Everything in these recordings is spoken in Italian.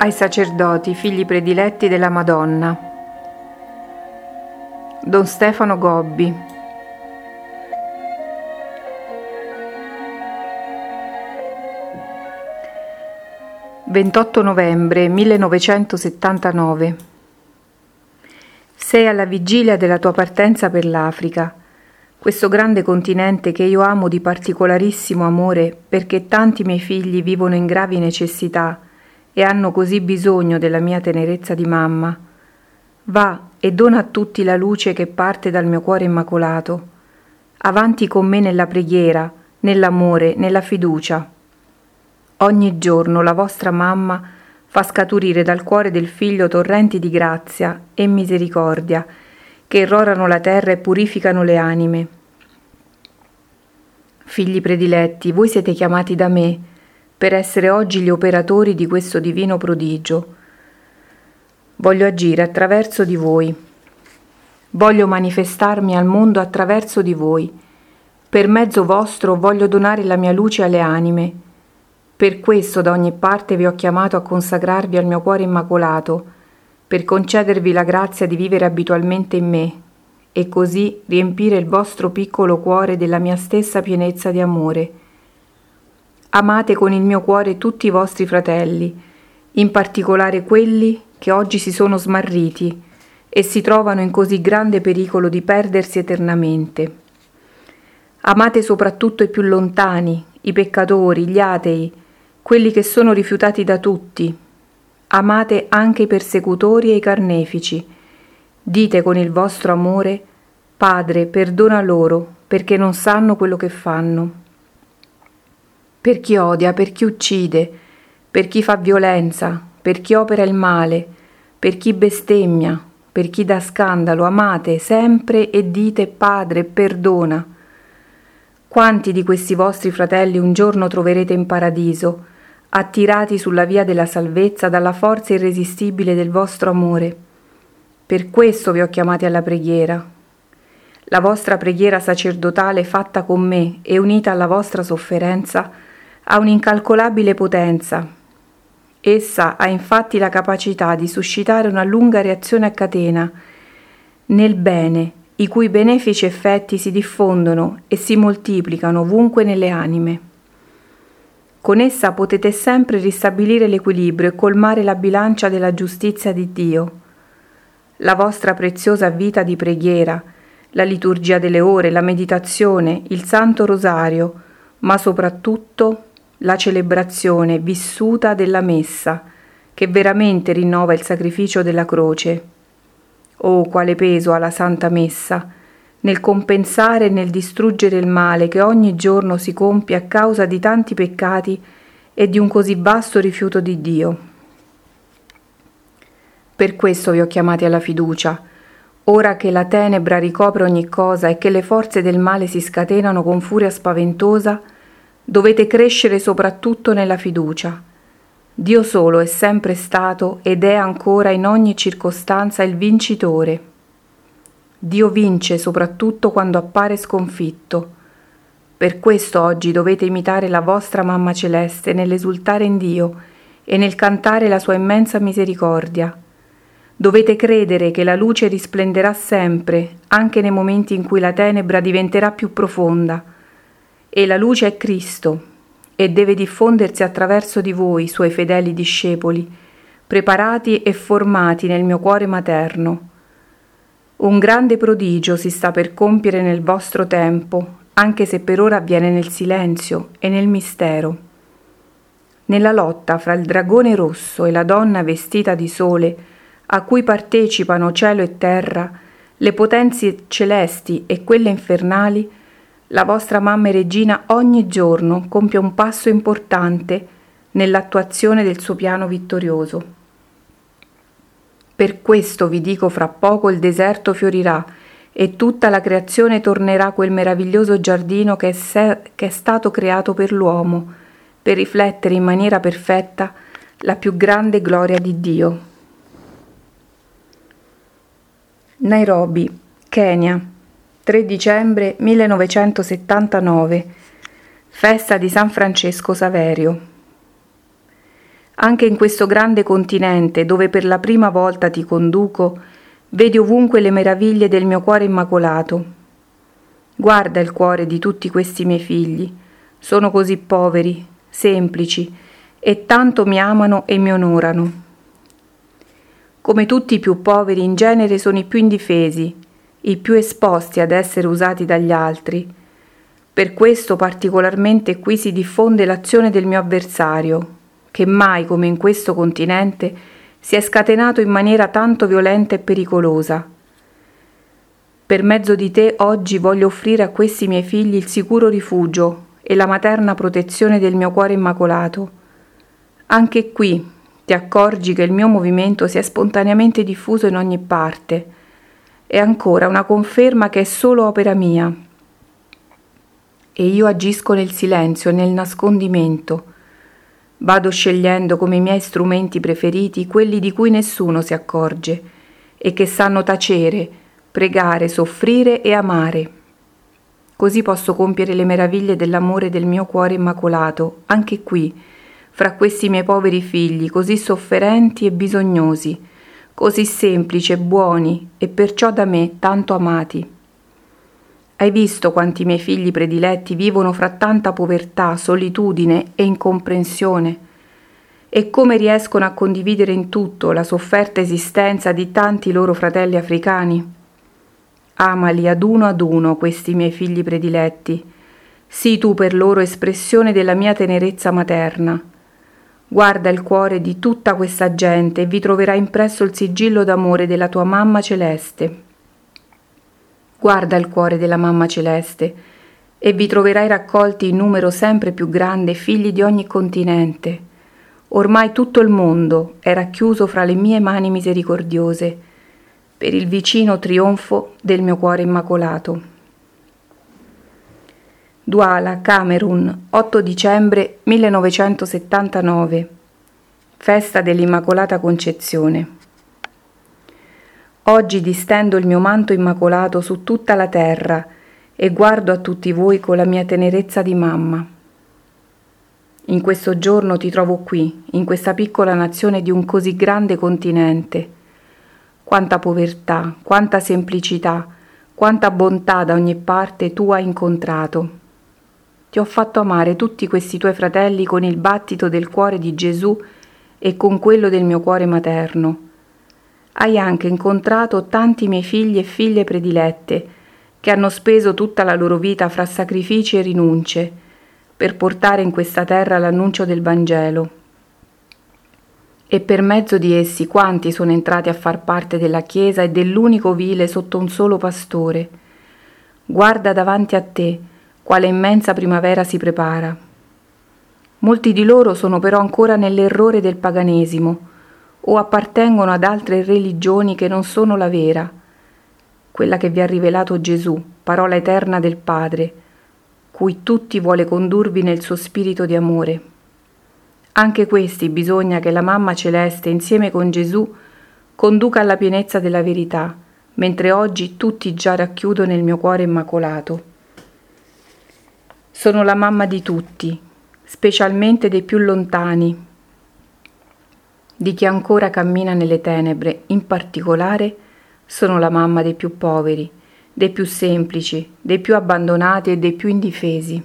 ai sacerdoti, figli prediletti della Madonna. Don Stefano Gobbi. Ventotto novembre 1979 Sei alla vigilia della tua partenza per l'Africa, questo grande continente che io amo di particolarissimo amore perché tanti miei figli vivono in gravi necessità e hanno così bisogno della mia tenerezza di mamma. Va e dona a tutti la luce che parte dal mio cuore immacolato. Avanti con me nella preghiera, nell'amore, nella fiducia. Ogni giorno la vostra mamma fa scaturire dal cuore del figlio torrenti di grazia e misericordia che irrorano la terra e purificano le anime. Figli prediletti, voi siete chiamati da me per essere oggi gli operatori di questo divino prodigio. Voglio agire attraverso di voi. Voglio manifestarmi al mondo attraverso di voi. Per mezzo vostro voglio donare la mia luce alle anime. Per questo da ogni parte vi ho chiamato a consacrarvi al mio cuore immacolato, per concedervi la grazia di vivere abitualmente in me e così riempire il vostro piccolo cuore della mia stessa pienezza di amore Amate con il mio cuore tutti i vostri fratelli, in particolare quelli che oggi si sono smarriti e si trovano in così grande pericolo di perdersi eternamente. Amate soprattutto i più lontani, i peccatori, gli atei, quelli che sono rifiutati da tutti. Amate anche i persecutori e i carnefici. Dite con il vostro amore, Padre, perdona loro, perché non sanno quello che fanno per chi odia, per chi uccide, per chi fa violenza, per chi opera il male, per chi bestemmia, per chi dà scandalo, amate sempre e dite Padre, perdona. Quanti di questi vostri fratelli un giorno troverete in paradiso, attirati sulla via della salvezza dalla forza irresistibile del vostro amore? Per questo vi ho chiamati alla preghiera. La vostra preghiera sacerdotale fatta con me e unita alla vostra sofferenza ha un'incalcolabile potenza. Essa ha infatti la capacità di suscitare una lunga reazione a catena nel bene, i cui benefici effetti si diffondono e si moltiplicano ovunque nelle anime. Con essa potete sempre ristabilire l'equilibrio e colmare la bilancia della giustizia di Dio. La vostra preziosa vita di preghiera, la liturgia delle ore, la meditazione, il Santo Rosario, ma soprattutto la celebrazione vissuta della messa, che veramente rinnova il sacrificio della croce. Oh, quale peso ha la Santa Messa nel compensare e nel distruggere il male che ogni giorno si compie a causa di tanti peccati e di un così vasto rifiuto di Dio. Per questo vi ho chiamati alla fiducia, ora che la tenebra ricopre ogni cosa e che le forze del male si scatenano con furia spaventosa, Dovete crescere soprattutto nella fiducia. Dio solo è sempre stato ed è ancora in ogni circostanza il vincitore. Dio vince soprattutto quando appare sconfitto. Per questo oggi dovete imitare la vostra mamma celeste nell'esultare in Dio e nel cantare la sua immensa misericordia. Dovete credere che la luce risplenderà sempre, anche nei momenti in cui la tenebra diventerà più profonda e la luce è Cristo e deve diffondersi attraverso di voi, suoi fedeli discepoli, preparati e formati nel mio cuore materno. Un grande prodigio si sta per compiere nel vostro tempo, anche se per ora avviene nel silenzio e nel mistero. Nella lotta fra il dragone rosso e la donna vestita di sole, a cui partecipano cielo e terra, le potenze celesti e quelle infernali, la vostra mamma e regina ogni giorno compie un passo importante nell'attuazione del suo piano vittorioso. Per questo vi dico fra poco il deserto fiorirà e tutta la creazione tornerà quel meraviglioso giardino che è, se- che è stato creato per l'uomo, per riflettere in maniera perfetta la più grande gloria di Dio. Nairobi, Kenya, 3 dicembre 1979, festa di San Francesco Saverio. Anche in questo grande continente dove per la prima volta ti conduco, vedi ovunque le meraviglie del mio cuore immacolato. Guarda il cuore di tutti questi miei figli. Sono così poveri, semplici, e tanto mi amano e mi onorano. Come tutti i più poveri in genere sono i più indifesi, i più esposti ad essere usati dagli altri. Per questo particolarmente qui si diffonde l'azione del mio avversario, che mai come in questo continente si è scatenato in maniera tanto violenta e pericolosa. Per mezzo di te oggi voglio offrire a questi miei figli il sicuro rifugio e la materna protezione del mio cuore immacolato. Anche qui ti accorgi che il mio movimento si è spontaneamente diffuso in ogni parte. È ancora una conferma che è solo opera mia. E io agisco nel silenzio, nel nascondimento. Vado scegliendo come miei strumenti preferiti quelli di cui nessuno si accorge e che sanno tacere, pregare, soffrire e amare. Così posso compiere le meraviglie dell'amore del mio cuore immacolato, anche qui, fra questi miei poveri figli, così sofferenti e bisognosi, così semplici e buoni e perciò da me tanto amati. Hai visto quanti miei figli prediletti vivono fra tanta povertà, solitudine e incomprensione? E come riescono a condividere in tutto la sofferta esistenza di tanti loro fratelli africani? Amali ad uno ad uno questi miei figli prediletti. Sii tu per loro espressione della mia tenerezza materna. Guarda il cuore di tutta questa gente e vi troverai impresso il sigillo d'amore della tua mamma celeste. Guarda il cuore della mamma celeste e vi troverai raccolti in numero sempre più grande figli di ogni continente. Ormai tutto il mondo è racchiuso fra le mie mani misericordiose per il vicino trionfo del mio cuore immacolato. Duala, Camerun, 8 dicembre 1979. Festa dell'Immacolata Concezione. Oggi distendo il mio manto immacolato su tutta la terra e guardo a tutti voi con la mia tenerezza di mamma. In questo giorno ti trovo qui, in questa piccola nazione di un così grande continente quanta povertà, quanta semplicità, quanta bontà da ogni parte tu hai incontrato. Ho fatto amare tutti questi tuoi fratelli con il battito del cuore di Gesù e con quello del mio cuore materno. Hai anche incontrato tanti miei figli e figlie predilette, che hanno speso tutta la loro vita fra sacrifici e rinunce, per portare in questa terra l'annuncio del Vangelo e per mezzo di essi quanti sono entrati a far parte della Chiesa e dell'unico vile sotto un solo pastore. Guarda davanti a te, quale immensa primavera si prepara. Molti di loro sono però ancora nell'errore del paganesimo o appartengono ad altre religioni che non sono la vera, quella che vi ha rivelato Gesù, parola eterna del Padre, cui tutti vuole condurvi nel suo spirito di amore. Anche questi bisogna che la mamma celeste insieme con Gesù conduca alla pienezza della verità, mentre oggi tutti già racchiudo nel mio cuore immacolato. Sono la mamma di tutti, specialmente dei più lontani, di chi ancora cammina nelle tenebre, in particolare sono la mamma dei più poveri, dei più semplici, dei più abbandonati e dei più indifesi.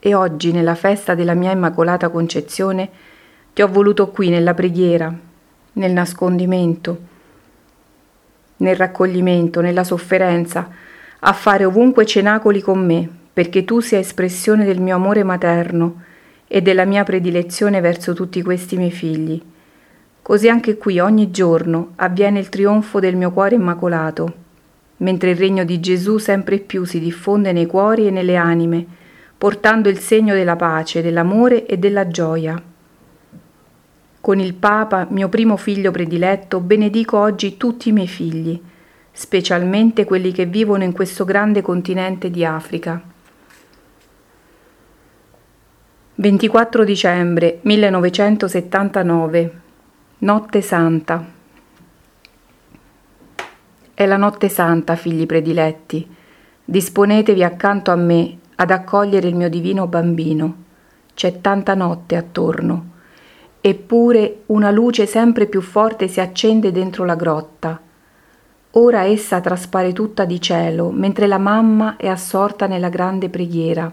E oggi, nella festa della mia Immacolata Concezione, ti ho voluto qui nella preghiera, nel nascondimento, nel raccoglimento, nella sofferenza, a fare ovunque cenacoli con me, perché tu sia espressione del mio amore materno e della mia predilezione verso tutti questi miei figli. Così anche qui ogni giorno avviene il trionfo del mio cuore immacolato, mentre il regno di Gesù sempre più si diffonde nei cuori e nelle anime, portando il segno della pace, dell'amore e della gioia. Con il Papa, mio primo figlio prediletto, benedico oggi tutti i miei figli, specialmente quelli che vivono in questo grande continente di Africa. 24 dicembre 1979 Notte Santa È la notte santa, figli prediletti. Disponetevi accanto a me ad accogliere il mio divino bambino. c'è tanta notte attorno, eppure una luce sempre più forte si accende dentro la grotta. Ora essa traspare tutta di cielo, mentre la mamma è assorta nella grande preghiera.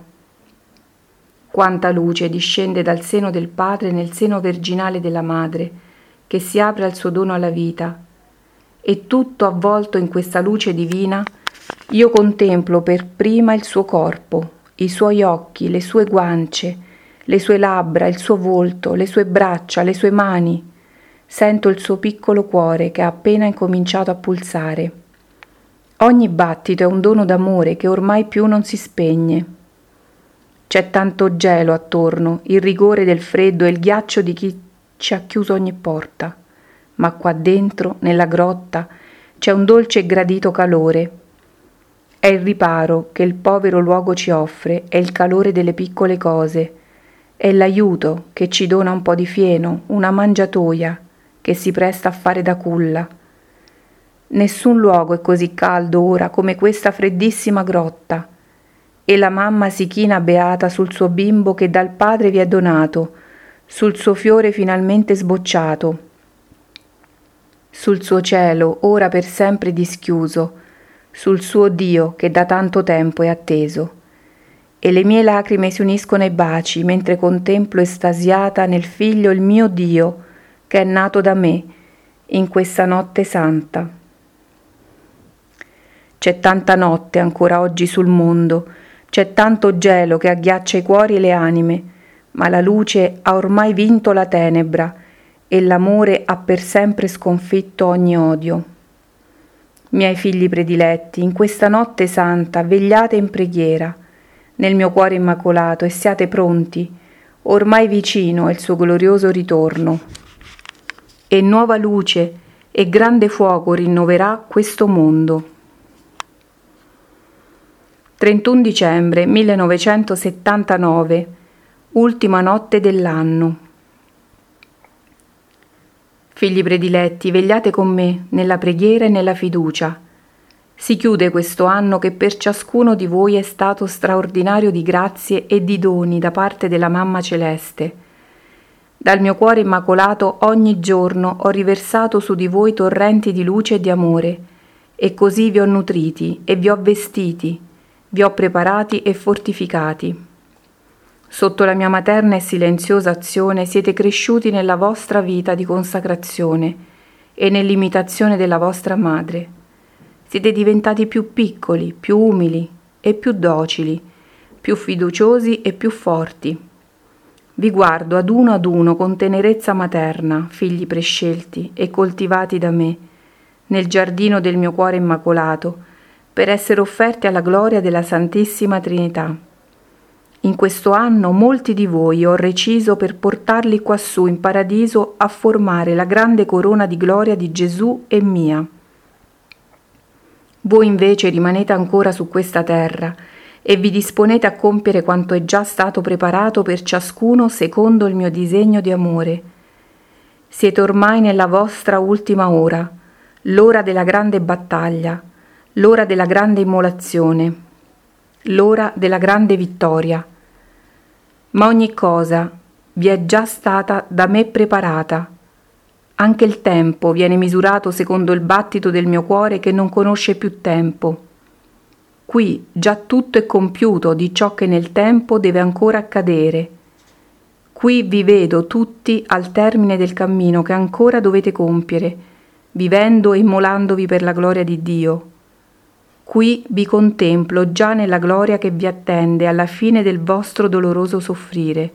Quanta luce discende dal seno del Padre nel seno virginale della Madre, che si apre al suo dono alla vita. E tutto avvolto in questa luce divina, io contemplo per prima il suo corpo, i suoi occhi, le sue guance, le sue labbra, il suo volto, le sue braccia, le sue mani. Sento il suo piccolo cuore che ha appena incominciato a pulsare. Ogni battito è un dono d'amore che ormai più non si spegne. C'è tanto gelo attorno, il rigore del freddo e il ghiaccio di chi ci ha chiuso ogni porta, ma qua dentro, nella grotta, c'è un dolce e gradito calore è il riparo che il povero luogo ci offre, è il calore delle piccole cose, è l'aiuto che ci dona un po' di fieno, una mangiatoia che si presta a fare da culla. Nessun luogo è così caldo ora come questa freddissima grotta, e la mamma si china beata sul suo bimbo che dal padre vi è donato, sul suo fiore finalmente sbocciato, sul suo cielo ora per sempre dischiuso, sul suo Dio che da tanto tempo è atteso. E le mie lacrime si uniscono ai baci mentre contemplo estasiata nel figlio il mio Dio che è nato da me in questa notte santa. C'è tanta notte ancora oggi sul mondo, c'è tanto gelo che agghiaccia i cuori e le anime, ma la luce ha ormai vinto la tenebra e l'amore ha per sempre sconfitto ogni odio. Miei figli prediletti, in questa notte santa vegliate in preghiera nel mio cuore immacolato e siate pronti, ormai vicino è il suo glorioso ritorno. E nuova luce e grande fuoco rinnoverà questo mondo. 31 dicembre 1979, ultima notte dell'anno. Figli prediletti, vegliate con me nella preghiera e nella fiducia. Si chiude questo anno che per ciascuno di voi è stato straordinario di grazie e di doni da parte della Mamma Celeste. Dal mio cuore immacolato ogni giorno ho riversato su di voi torrenti di luce e di amore, e così vi ho nutriti e vi ho vestiti, vi ho preparati e fortificati. Sotto la mia materna e silenziosa azione siete cresciuti nella vostra vita di consacrazione e nell'imitazione della vostra madre. Siete diventati più piccoli, più umili e più docili, più fiduciosi e più forti. Vi guardo ad uno ad uno con tenerezza materna, figli prescelti e coltivati da me, nel giardino del mio cuore immacolato, per essere offerti alla gloria della Santissima Trinità. In questo anno molti di voi ho reciso per portarli quassù in paradiso a formare la grande corona di gloria di Gesù e mia. Voi invece rimanete ancora su questa terra e vi disponete a compiere quanto è già stato preparato per ciascuno secondo il mio disegno di amore. Siete ormai nella vostra ultima ora, l'ora della grande battaglia, l'ora della grande immolazione l'ora della grande vittoria. Ma ogni cosa vi è già stata da me preparata. Anche il tempo viene misurato secondo il battito del mio cuore che non conosce più tempo. Qui già tutto è compiuto di ciò che nel tempo deve ancora accadere. Qui vi vedo tutti al termine del cammino che ancora dovete compiere, vivendo e immolandovi per la gloria di Dio Qui vi contemplo già nella gloria che vi attende alla fine del vostro doloroso soffrire.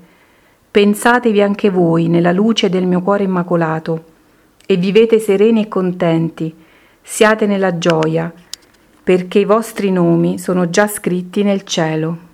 Pensatevi anche voi nella luce del mio cuore immacolato e vivete sereni e contenti, siate nella gioia, perché i vostri nomi sono già scritti nel cielo.